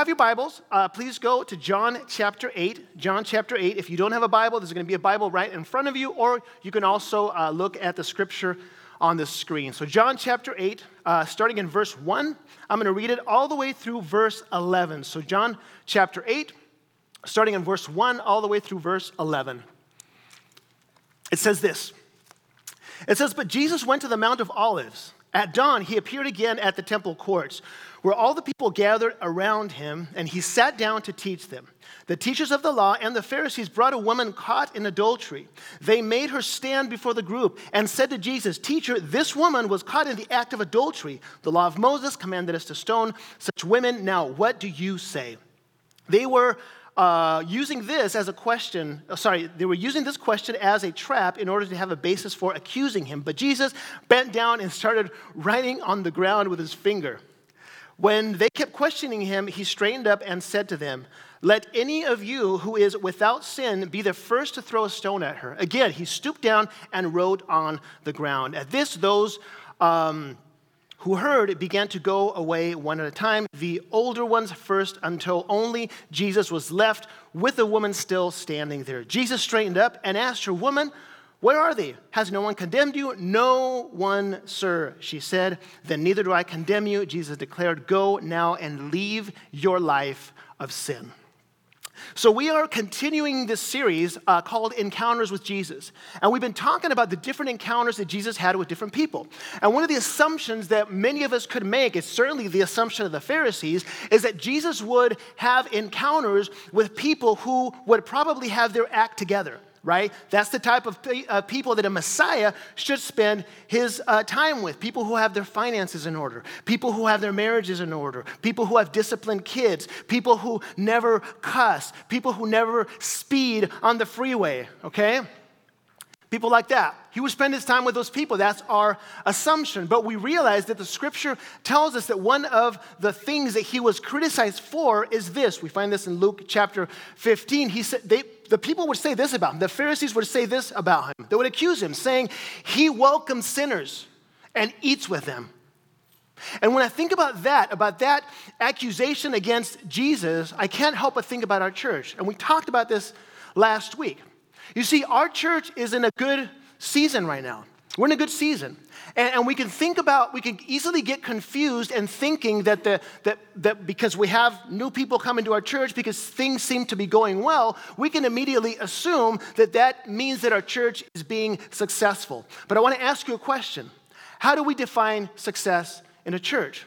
Have your Bibles, uh, please go to John chapter 8. John chapter 8. If you don't have a Bible, there's going to be a Bible right in front of you, or you can also uh, look at the scripture on the screen. So, John chapter 8, uh, starting in verse 1, I'm going to read it all the way through verse 11. So, John chapter 8, starting in verse 1, all the way through verse 11. It says this It says, But Jesus went to the Mount of Olives. At dawn, he appeared again at the temple courts, where all the people gathered around him, and he sat down to teach them. The teachers of the law and the Pharisees brought a woman caught in adultery. They made her stand before the group and said to Jesus, Teacher, this woman was caught in the act of adultery. The law of Moses commanded us to stone such women. Now, what do you say? They were uh, using this as a question, uh, sorry, they were using this question as a trap in order to have a basis for accusing him. But Jesus bent down and started writing on the ground with his finger. When they kept questioning him, he straightened up and said to them, Let any of you who is without sin be the first to throw a stone at her. Again, he stooped down and wrote on the ground. At this, those um, who heard began to go away one at a time, the older ones first, until only Jesus was left with the woman still standing there. Jesus straightened up and asked her, Woman, where are they? Has no one condemned you? No one, sir, she said. Then neither do I condemn you. Jesus declared, Go now and leave your life of sin. So, we are continuing this series uh, called Encounters with Jesus. And we've been talking about the different encounters that Jesus had with different people. And one of the assumptions that many of us could make, is certainly the assumption of the Pharisees, is that Jesus would have encounters with people who would probably have their act together right? That's the type of uh, people that a Messiah should spend his uh, time with. People who have their finances in order, people who have their marriages in order, people who have disciplined kids, people who never cuss, people who never speed on the freeway, okay? people like that. He would spend his time with those people. That's our assumption. But we realize that the scripture tells us that one of the things that he was criticized for is this. We find this in Luke chapter 15. He said, they, the people would say this about him. The Pharisees would say this about him. They would accuse him, saying, He welcomes sinners and eats with them. And when I think about that, about that accusation against Jesus, I can't help but think about our church. And we talked about this last week. You see, our church is in a good season right now. We're in a good season. And, and, we can think about, we can easily get confused and thinking that, the, that, that because we have new people coming to our church, because things seem to be going well, we can immediately assume that that means that our church is being successful. But I want to ask you a question How do we define success in a church?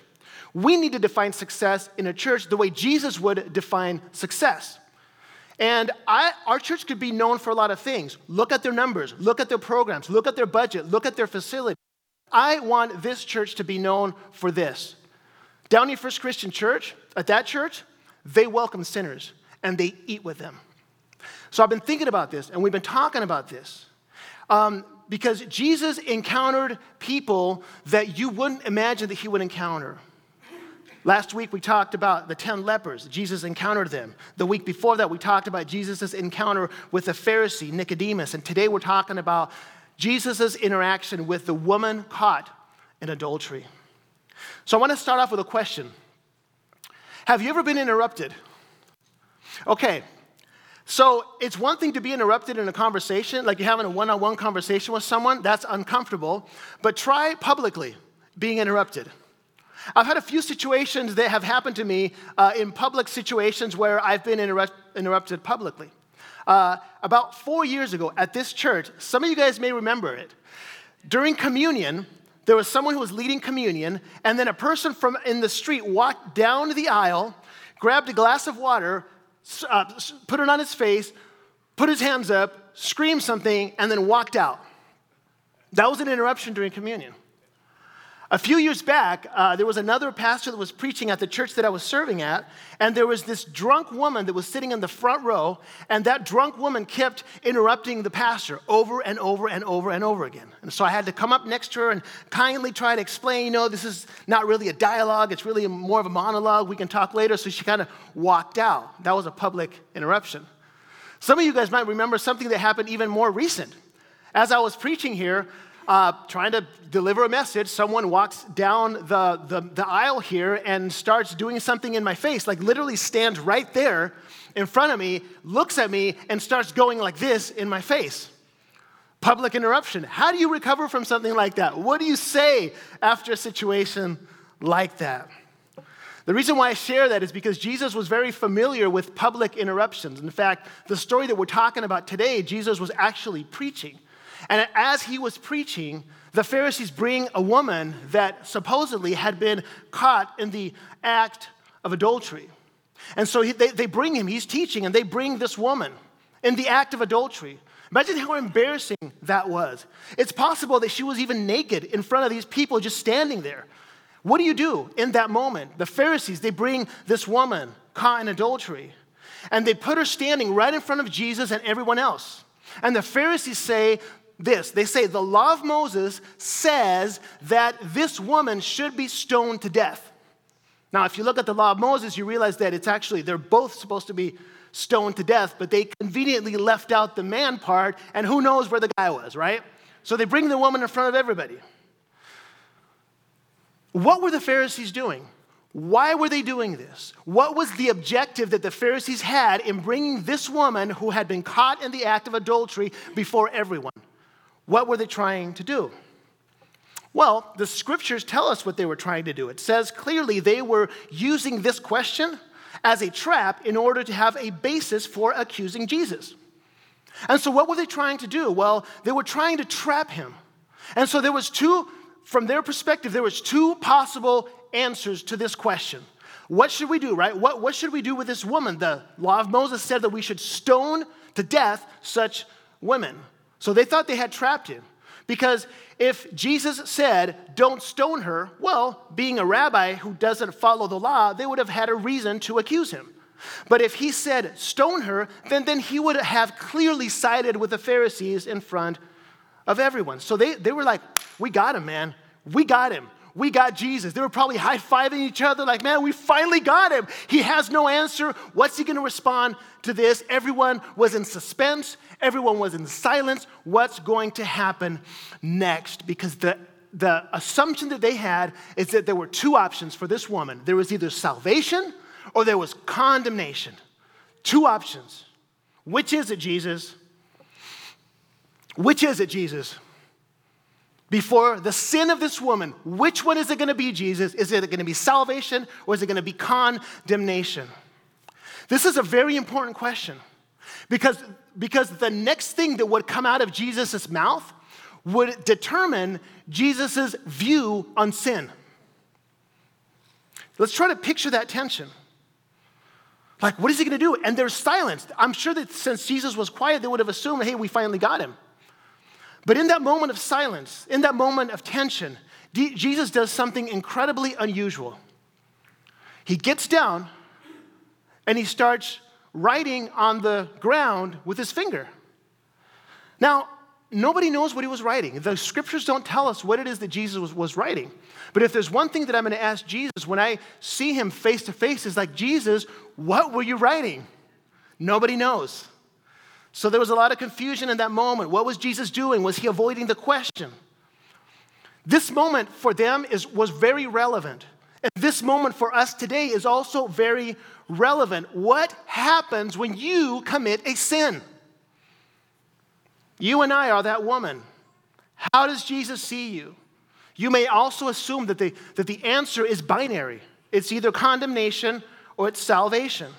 We need to define success in a church the way Jesus would define success. And I, our church could be known for a lot of things. Look at their numbers, look at their programs, look at their budget, look at their facility. I want this church to be known for this. Downey First Christian Church, at that church, they welcome sinners and they eat with them. So I've been thinking about this and we've been talking about this. Um, because Jesus encountered people that you wouldn't imagine that he would encounter. Last week we talked about the 10 lepers. Jesus encountered them. The week before that we talked about Jesus' encounter with the Pharisee, Nicodemus. And today we're talking about Jesus' interaction with the woman caught in adultery. So I want to start off with a question Have you ever been interrupted? Okay, so it's one thing to be interrupted in a conversation, like you're having a one on one conversation with someone, that's uncomfortable, but try publicly being interrupted. I've had a few situations that have happened to me uh, in public situations where I've been interrupt- interrupted publicly. Uh, about four years ago at this church, some of you guys may remember it. During communion, there was someone who was leading communion, and then a person from in the street walked down the aisle, grabbed a glass of water, uh, put it on his face, put his hands up, screamed something, and then walked out. That was an interruption during communion. A few years back, uh, there was another pastor that was preaching at the church that I was serving at, and there was this drunk woman that was sitting in the front row, and that drunk woman kept interrupting the pastor over and over and over and over again. And so I had to come up next to her and kindly try to explain, you know, this is not really a dialogue, it's really more of a monologue. We can talk later. So she kind of walked out. That was a public interruption. Some of you guys might remember something that happened even more recent. As I was preaching here, uh, trying to deliver a message, someone walks down the, the, the aisle here and starts doing something in my face, like literally stands right there in front of me, looks at me, and starts going like this in my face. Public interruption. How do you recover from something like that? What do you say after a situation like that? The reason why I share that is because Jesus was very familiar with public interruptions. In fact, the story that we're talking about today, Jesus was actually preaching. And as he was preaching, the Pharisees bring a woman that supposedly had been caught in the act of adultery. And so he, they, they bring him, he's teaching, and they bring this woman in the act of adultery. Imagine how embarrassing that was. It's possible that she was even naked in front of these people just standing there. What do you do in that moment? The Pharisees, they bring this woman caught in adultery, and they put her standing right in front of Jesus and everyone else. And the Pharisees say this they say, The law of Moses says that this woman should be stoned to death. Now, if you look at the law of Moses, you realize that it's actually, they're both supposed to be stoned to death, but they conveniently left out the man part, and who knows where the guy was, right? So they bring the woman in front of everybody. What were the Pharisees doing? Why were they doing this? What was the objective that the Pharisees had in bringing this woman who had been caught in the act of adultery before everyone? What were they trying to do? Well, the scriptures tell us what they were trying to do. It says clearly they were using this question as a trap in order to have a basis for accusing Jesus. And so what were they trying to do? Well, they were trying to trap him. And so there was two from their perspective there was two possible answers to this question. What should we do, right? What, what should we do with this woman? The law of Moses said that we should stone to death such women. So they thought they had trapped him. Because if Jesus said, don't stone her, well, being a rabbi who doesn't follow the law, they would have had a reason to accuse him. But if he said, stone her, then, then he would have clearly sided with the Pharisees in front of everyone. So they, they were like, we got him, man. We got him. We got Jesus. They were probably high fiving each other, like, man, we finally got him. He has no answer. What's he going to respond to this? Everyone was in suspense. Everyone was in silence. What's going to happen next? Because the, the assumption that they had is that there were two options for this woman there was either salvation or there was condemnation. Two options. Which is it, Jesus? Which is it, Jesus? Before the sin of this woman, which one is it going to be, Jesus? Is it going to be salvation or is it going to be condemnation? This is a very important question because because the next thing that would come out of Jesus' mouth would determine Jesus' view on sin. Let's try to picture that tension. Like, what is he going to do? And there's silence. I'm sure that since Jesus was quiet, they would have assumed, hey, we finally got him. But in that moment of silence, in that moment of tension, D- Jesus does something incredibly unusual. He gets down and he starts writing on the ground with his finger. Now, nobody knows what he was writing. The scriptures don't tell us what it is that Jesus was, was writing. But if there's one thing that I'm going to ask Jesus when I see him face to face, is like, Jesus, what were you writing? Nobody knows. So there was a lot of confusion in that moment. What was Jesus doing? Was he avoiding the question? This moment for them is, was very relevant. And this moment for us today is also very relevant. What happens when you commit a sin? You and I are that woman. How does Jesus see you? You may also assume that the, that the answer is binary it's either condemnation or it's salvation.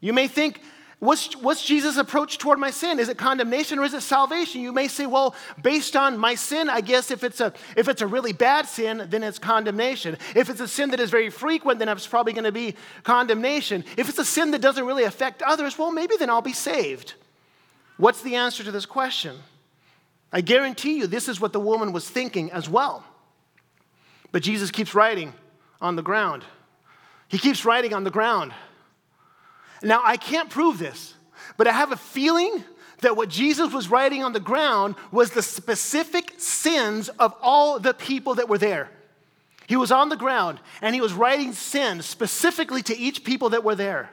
You may think, What's, what's Jesus' approach toward my sin? Is it condemnation or is it salvation? You may say, well, based on my sin, I guess if it's a, if it's a really bad sin, then it's condemnation. If it's a sin that is very frequent, then it's probably going to be condemnation. If it's a sin that doesn't really affect others, well, maybe then I'll be saved. What's the answer to this question? I guarantee you this is what the woman was thinking as well. But Jesus keeps writing on the ground. He keeps writing on the ground. Now, I can't prove this, but I have a feeling that what Jesus was writing on the ground was the specific sins of all the people that were there. He was on the ground and he was writing sins specifically to each people that were there.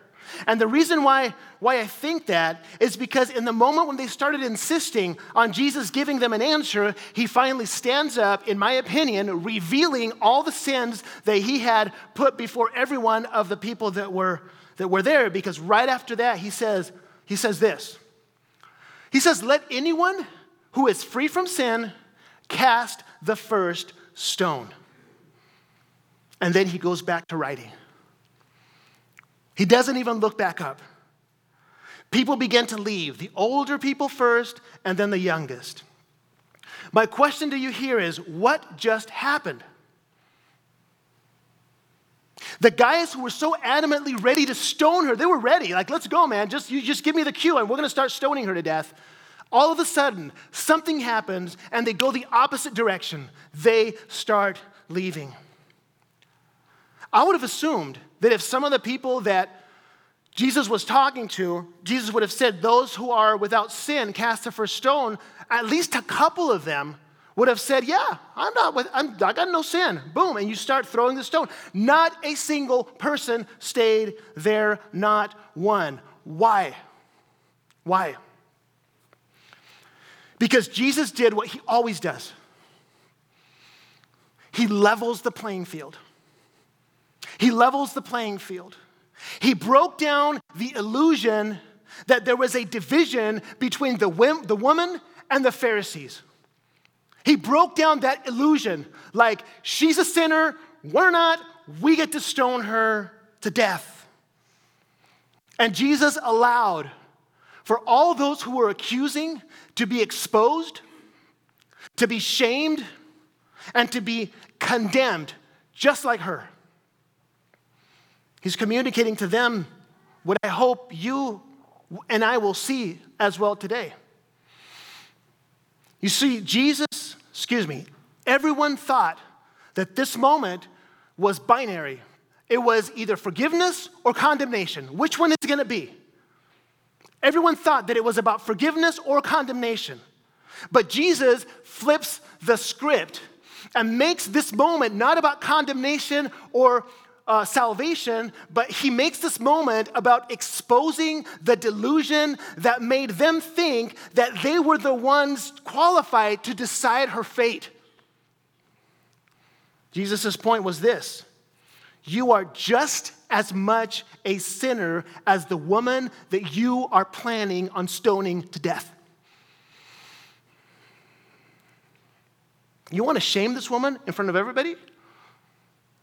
And the reason why, why I think that is because in the moment when they started insisting on Jesus giving them an answer, he finally stands up, in my opinion, revealing all the sins that he had put before every one of the people that were, that were there. Because right after that, he says, he says this. He says, Let anyone who is free from sin cast the first stone. And then he goes back to writing. He doesn't even look back up. People begin to leave, the older people first, and then the youngest. My question to you here is what just happened? The guys who were so adamantly ready to stone her, they were ready. Like, let's go, man. Just you just give me the cue and we're gonna start stoning her to death. All of a sudden, something happens and they go the opposite direction. They start leaving. I would have assumed that if some of the people that Jesus was talking to, Jesus would have said, Those who are without sin cast the first stone, at least a couple of them would have said, Yeah, I'm not with, I'm, I got no sin. Boom, and you start throwing the stone. Not a single person stayed there, not one. Why? Why? Because Jesus did what he always does. He levels the playing field. He levels the playing field. He broke down the illusion that there was a division between the, the woman and the Pharisees. He broke down that illusion like, she's a sinner, we're not, we get to stone her to death. And Jesus allowed for all those who were accusing to be exposed, to be shamed, and to be condemned, just like her. He's communicating to them what I hope you and I will see as well today. You see, Jesus, excuse me, everyone thought that this moment was binary. It was either forgiveness or condemnation. Which one is it going to be? Everyone thought that it was about forgiveness or condemnation. But Jesus flips the script and makes this moment not about condemnation or uh, salvation, but he makes this moment about exposing the delusion that made them think that they were the ones qualified to decide her fate. Jesus' point was this You are just as much a sinner as the woman that you are planning on stoning to death. You want to shame this woman in front of everybody?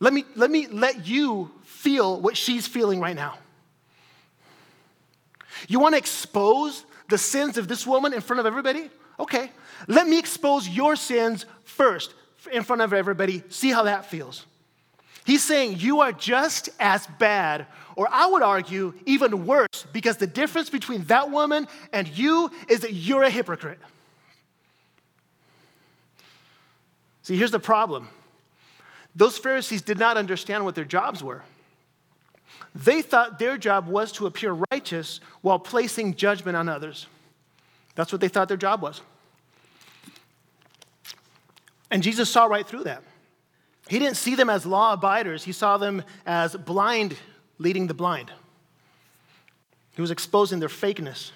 Let me, let me let you feel what she's feeling right now. You want to expose the sins of this woman in front of everybody? Okay. Let me expose your sins first in front of everybody. See how that feels. He's saying you are just as bad, or I would argue even worse, because the difference between that woman and you is that you're a hypocrite. See, here's the problem those Pharisees did not understand what their jobs were. They thought their job was to appear righteous while placing judgment on others. That's what they thought their job was. And Jesus saw right through that. He didn't see them as law abiders, he saw them as blind leading the blind. He was exposing their fakeness.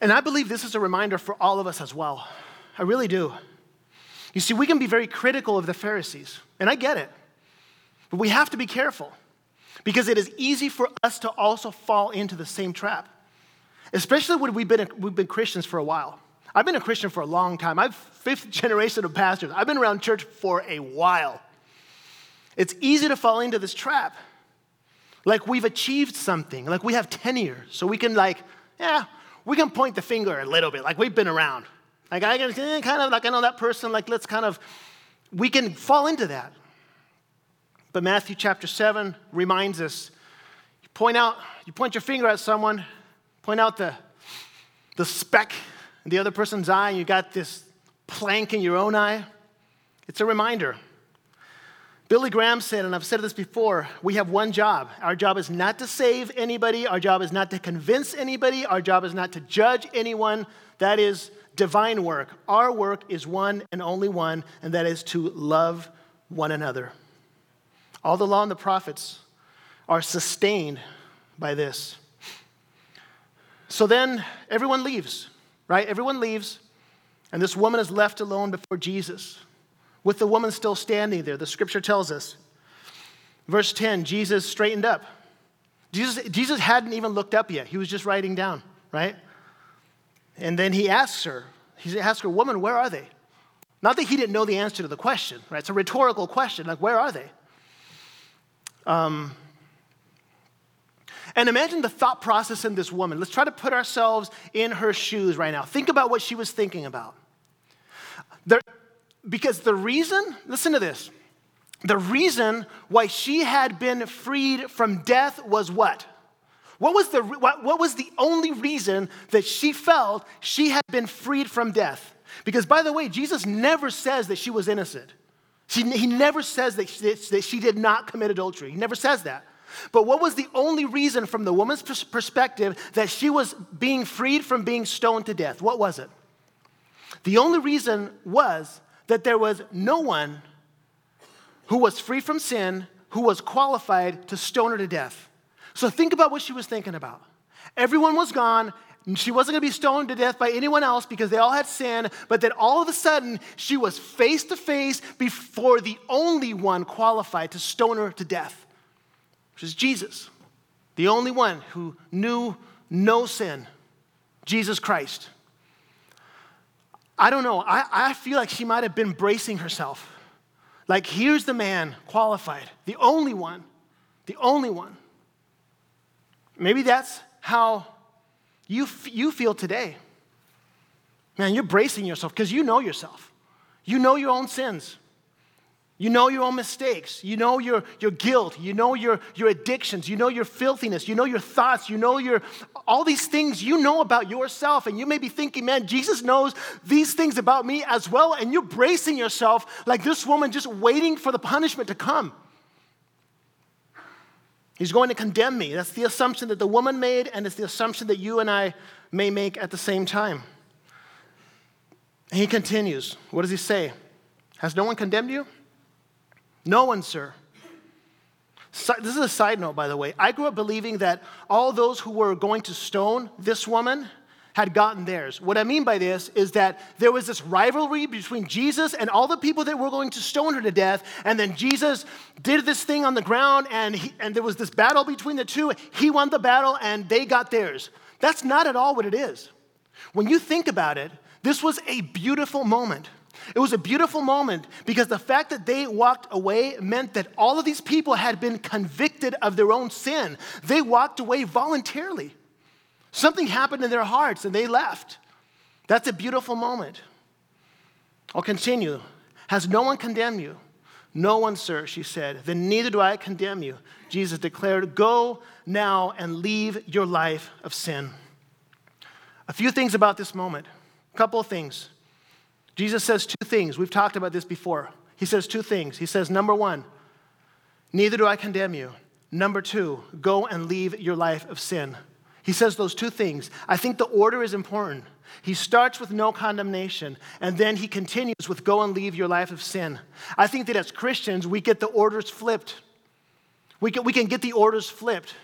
And I believe this is a reminder for all of us as well. I really do. You see, we can be very critical of the Pharisees, and I get it. But we have to be careful because it is easy for us to also fall into the same trap, especially when we've been, we've been Christians for a while. I've been a Christian for a long time. I'm fifth generation of pastors. I've been around church for a while. It's easy to fall into this trap. Like we've achieved something, like we have tenure, so we can like, yeah, we can point the finger a little bit, like we've been around. Like I can eh, kind of like I know that person, like let's kind of we can fall into that. But Matthew chapter 7 reminds us you point out, you point your finger at someone, point out the, the speck in the other person's eye, and you got this plank in your own eye. It's a reminder. Billy Graham said, and I've said this before, we have one job. Our job is not to save anybody, our job is not to convince anybody, our job is not to judge anyone. That is divine work. Our work is one and only one, and that is to love one another. All the law and the prophets are sustained by this. So then everyone leaves, right? Everyone leaves, and this woman is left alone before Jesus, with the woman still standing there. The scripture tells us. Verse 10 Jesus straightened up. Jesus, Jesus hadn't even looked up yet, he was just writing down, right? And then he asks her, he asks her, Woman, where are they? Not that he didn't know the answer to the question, right? It's a rhetorical question, like, where are they? Um, and imagine the thought process in this woman. Let's try to put ourselves in her shoes right now. Think about what she was thinking about. There, because the reason, listen to this, the reason why she had been freed from death was what? What was, the, what, what was the only reason that she felt she had been freed from death? Because, by the way, Jesus never says that she was innocent. She, he never says that she, that she did not commit adultery. He never says that. But what was the only reason from the woman's perspective that she was being freed from being stoned to death? What was it? The only reason was that there was no one who was free from sin who was qualified to stone her to death. So think about what she was thinking about. Everyone was gone. She wasn't going to be stoned to death by anyone else because they all had sin, but then all of a sudden, she was face to face before the only one qualified to stone her to death which is Jesus, the only one who knew no sin, Jesus Christ. I don't know. I, I feel like she might have been bracing herself. Like, here's the man qualified, the only one, the only one. Maybe that's how you, f- you feel today. Man, you're bracing yourself because you know yourself. You know your own sins. You know your own mistakes. You know your, your guilt. You know your, your addictions. You know your filthiness. You know your thoughts. You know your, all these things you know about yourself. And you may be thinking, man, Jesus knows these things about me as well. And you're bracing yourself like this woman just waiting for the punishment to come. He's going to condemn me. That's the assumption that the woman made, and it's the assumption that you and I may make at the same time. He continues. What does he say? Has no one condemned you? No one, sir. This is a side note, by the way. I grew up believing that all those who were going to stone this woman had gotten theirs. What I mean by this is that there was this rivalry between Jesus and all the people that were going to stone her to death. And then Jesus did this thing on the ground, and, he, and there was this battle between the two. He won the battle, and they got theirs. That's not at all what it is. When you think about it, this was a beautiful moment. It was a beautiful moment because the fact that they walked away meant that all of these people had been convicted of their own sin. They walked away voluntarily. Something happened in their hearts and they left. That's a beautiful moment. I'll continue. Has no one condemned you? No one, sir, she said. Then neither do I condemn you. Jesus declared, Go now and leave your life of sin. A few things about this moment. A couple of things. Jesus says two things. We've talked about this before. He says two things. He says, number one, neither do I condemn you. Number two, go and leave your life of sin. He says those two things. I think the order is important. He starts with no condemnation, and then he continues with go and leave your life of sin. I think that as Christians, we get the orders flipped. We can, we can get the orders flipped.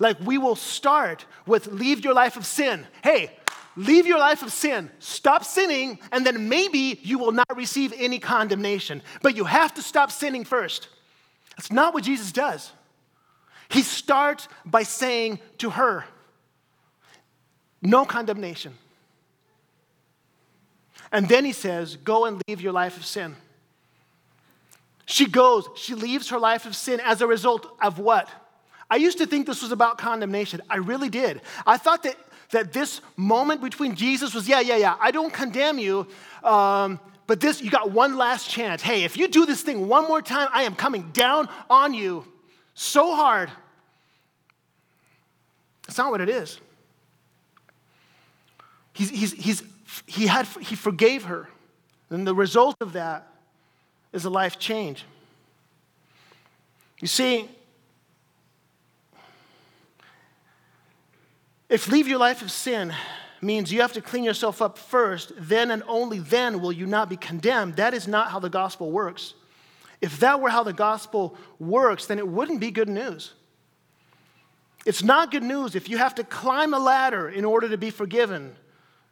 Like we will start with leave your life of sin. Hey, leave your life of sin, stop sinning, and then maybe you will not receive any condemnation. But you have to stop sinning first. That's not what Jesus does. He starts by saying to her, No condemnation. And then he says, Go and leave your life of sin. She goes, she leaves her life of sin as a result of what? I used to think this was about condemnation. I really did. I thought that that this moment between Jesus was, yeah, yeah, yeah, I don't condemn you, um, but this, you got one last chance. Hey, if you do this thing one more time, I am coming down on you so hard. That's not what it is. He's, he's, he's, he, had, he forgave her. And the result of that is a life change. You see, If leave your life of sin means you have to clean yourself up first, then and only then will you not be condemned, that is not how the gospel works. If that were how the gospel works, then it wouldn't be good news. It's not good news if you have to climb a ladder in order to be forgiven.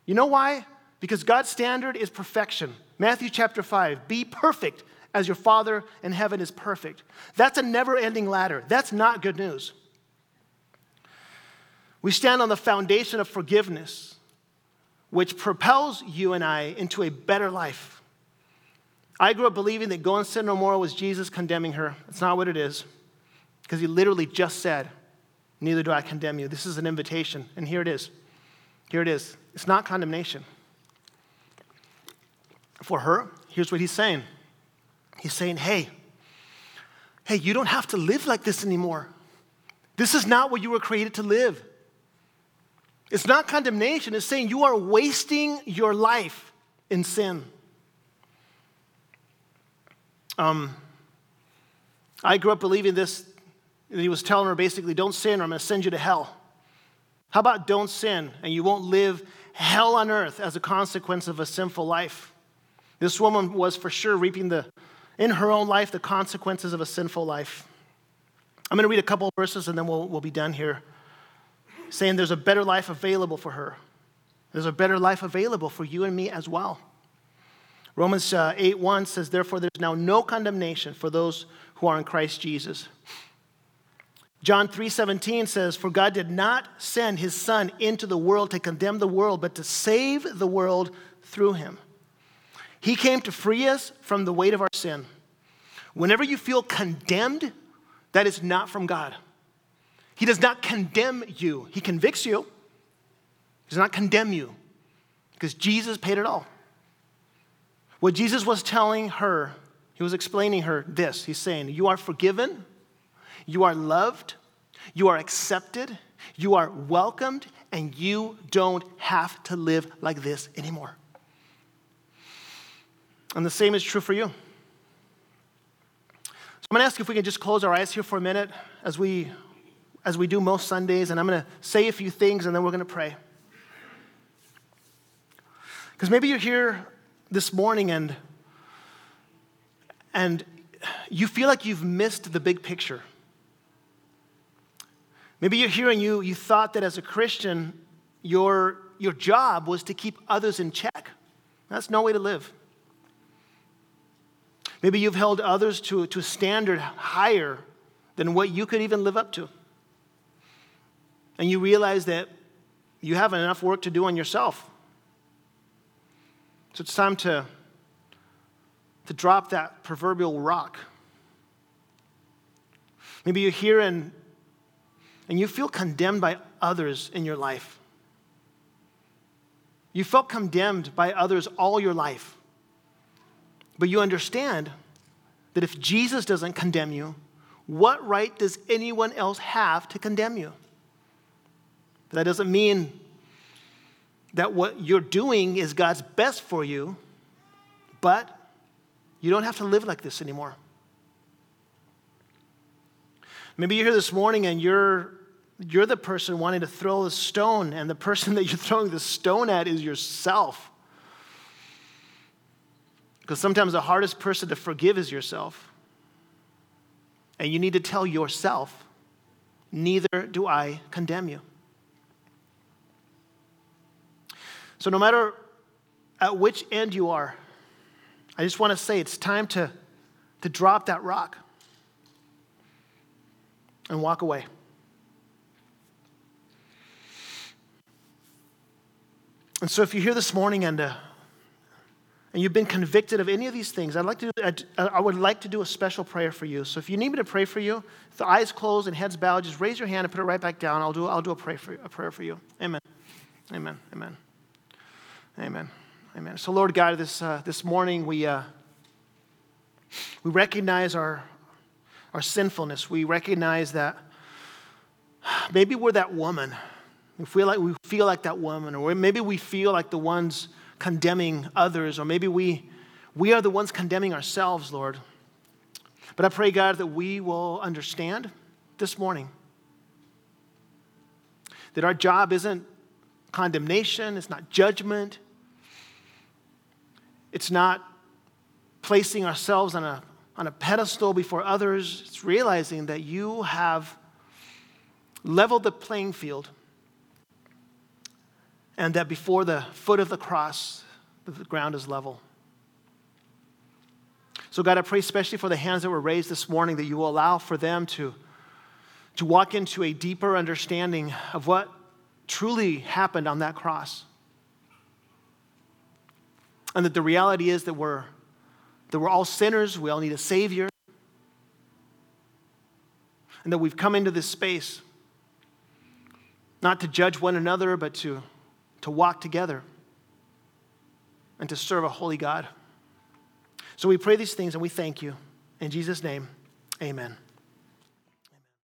You know why? Because God's standard is perfection. Matthew chapter 5 be perfect as your Father in heaven is perfect. That's a never ending ladder. That's not good news. We stand on the foundation of forgiveness, which propels you and I into a better life. I grew up believing that go and sin no more was Jesus condemning her. It's not what it is, because he literally just said, Neither do I condemn you. This is an invitation, and here it is. Here it is. It's not condemnation. For her, here's what he's saying He's saying, Hey, hey, you don't have to live like this anymore. This is not what you were created to live. It's not condemnation, it's saying you are wasting your life in sin. Um, I grew up believing this he was telling her basically, don't sin or I'm going to send you to hell. How about don't sin and you won't live hell on earth as a consequence of a sinful life? This woman was for sure reaping the, in her own life, the consequences of a sinful life. I'm going to read a couple verses and then we'll, we'll be done here. Saying there's a better life available for her. There's a better life available for you and me as well. Romans uh, 8 1 says, Therefore, there's now no condemnation for those who are in Christ Jesus. John 3:17 says, "For God did not send his son into the world to condemn the world, but to save the world through him." He came to free us from the weight of our sin. Whenever you feel condemned, that is not from God. He does not condemn you. He convicts you. He does not condemn you because Jesus paid it all. What Jesus was telling her, he was explaining her this. He's saying, You are forgiven you are loved, you are accepted, you are welcomed, and you don't have to live like this anymore. And the same is true for you. So I'm going to ask if we can just close our eyes here for a minute as we as we do most Sundays and I'm going to say a few things and then we're going to pray. Cuz maybe you're here this morning and and you feel like you've missed the big picture. Maybe you're here and you, you thought that as a Christian, your, your job was to keep others in check. That's no way to live. Maybe you've held others to, to a standard higher than what you could even live up to. And you realize that you have enough work to do on yourself. So it's time to, to drop that proverbial rock. Maybe you're here and and you feel condemned by others in your life. You felt condemned by others all your life. But you understand that if Jesus doesn't condemn you, what right does anyone else have to condemn you? That doesn't mean that what you're doing is God's best for you, but you don't have to live like this anymore. Maybe you're here this morning and you're, you're the person wanting to throw the stone, and the person that you're throwing the stone at is yourself. Because sometimes the hardest person to forgive is yourself. And you need to tell yourself, neither do I condemn you. So, no matter at which end you are, I just want to say it's time to, to drop that rock and walk away. And so, if you're here this morning and, uh, and you've been convicted of any of these things, I'd like to, I'd, I would like to do a special prayer for you. So, if you need me to pray for you, with the eyes closed and heads bowed, just raise your hand and put it right back down. I'll do, I'll do a, pray for, a prayer for you. Amen. Amen. Amen. Amen. Amen. So, Lord God, this, uh, this morning we, uh, we recognize our, our sinfulness. We recognize that maybe we're that woman. We feel like we feel like that woman, or maybe we feel like the ones condemning others, or maybe we, we are the ones condemning ourselves, Lord. But I pray, God, that we will understand this morning that our job isn't condemnation, it's not judgment, it's not placing ourselves on a on a pedestal before others. It's realizing that you have leveled the playing field, and that before the foot of the cross, the ground is level. So, God, I pray especially for the hands that were raised this morning that you will allow for them to, to walk into a deeper understanding of what truly happened on that cross. And that the reality is that we're, that we're all sinners, we all need a Savior, and that we've come into this space not to judge one another, but to, to walk together and to serve a holy God. So we pray these things and we thank you. In Jesus' name, amen.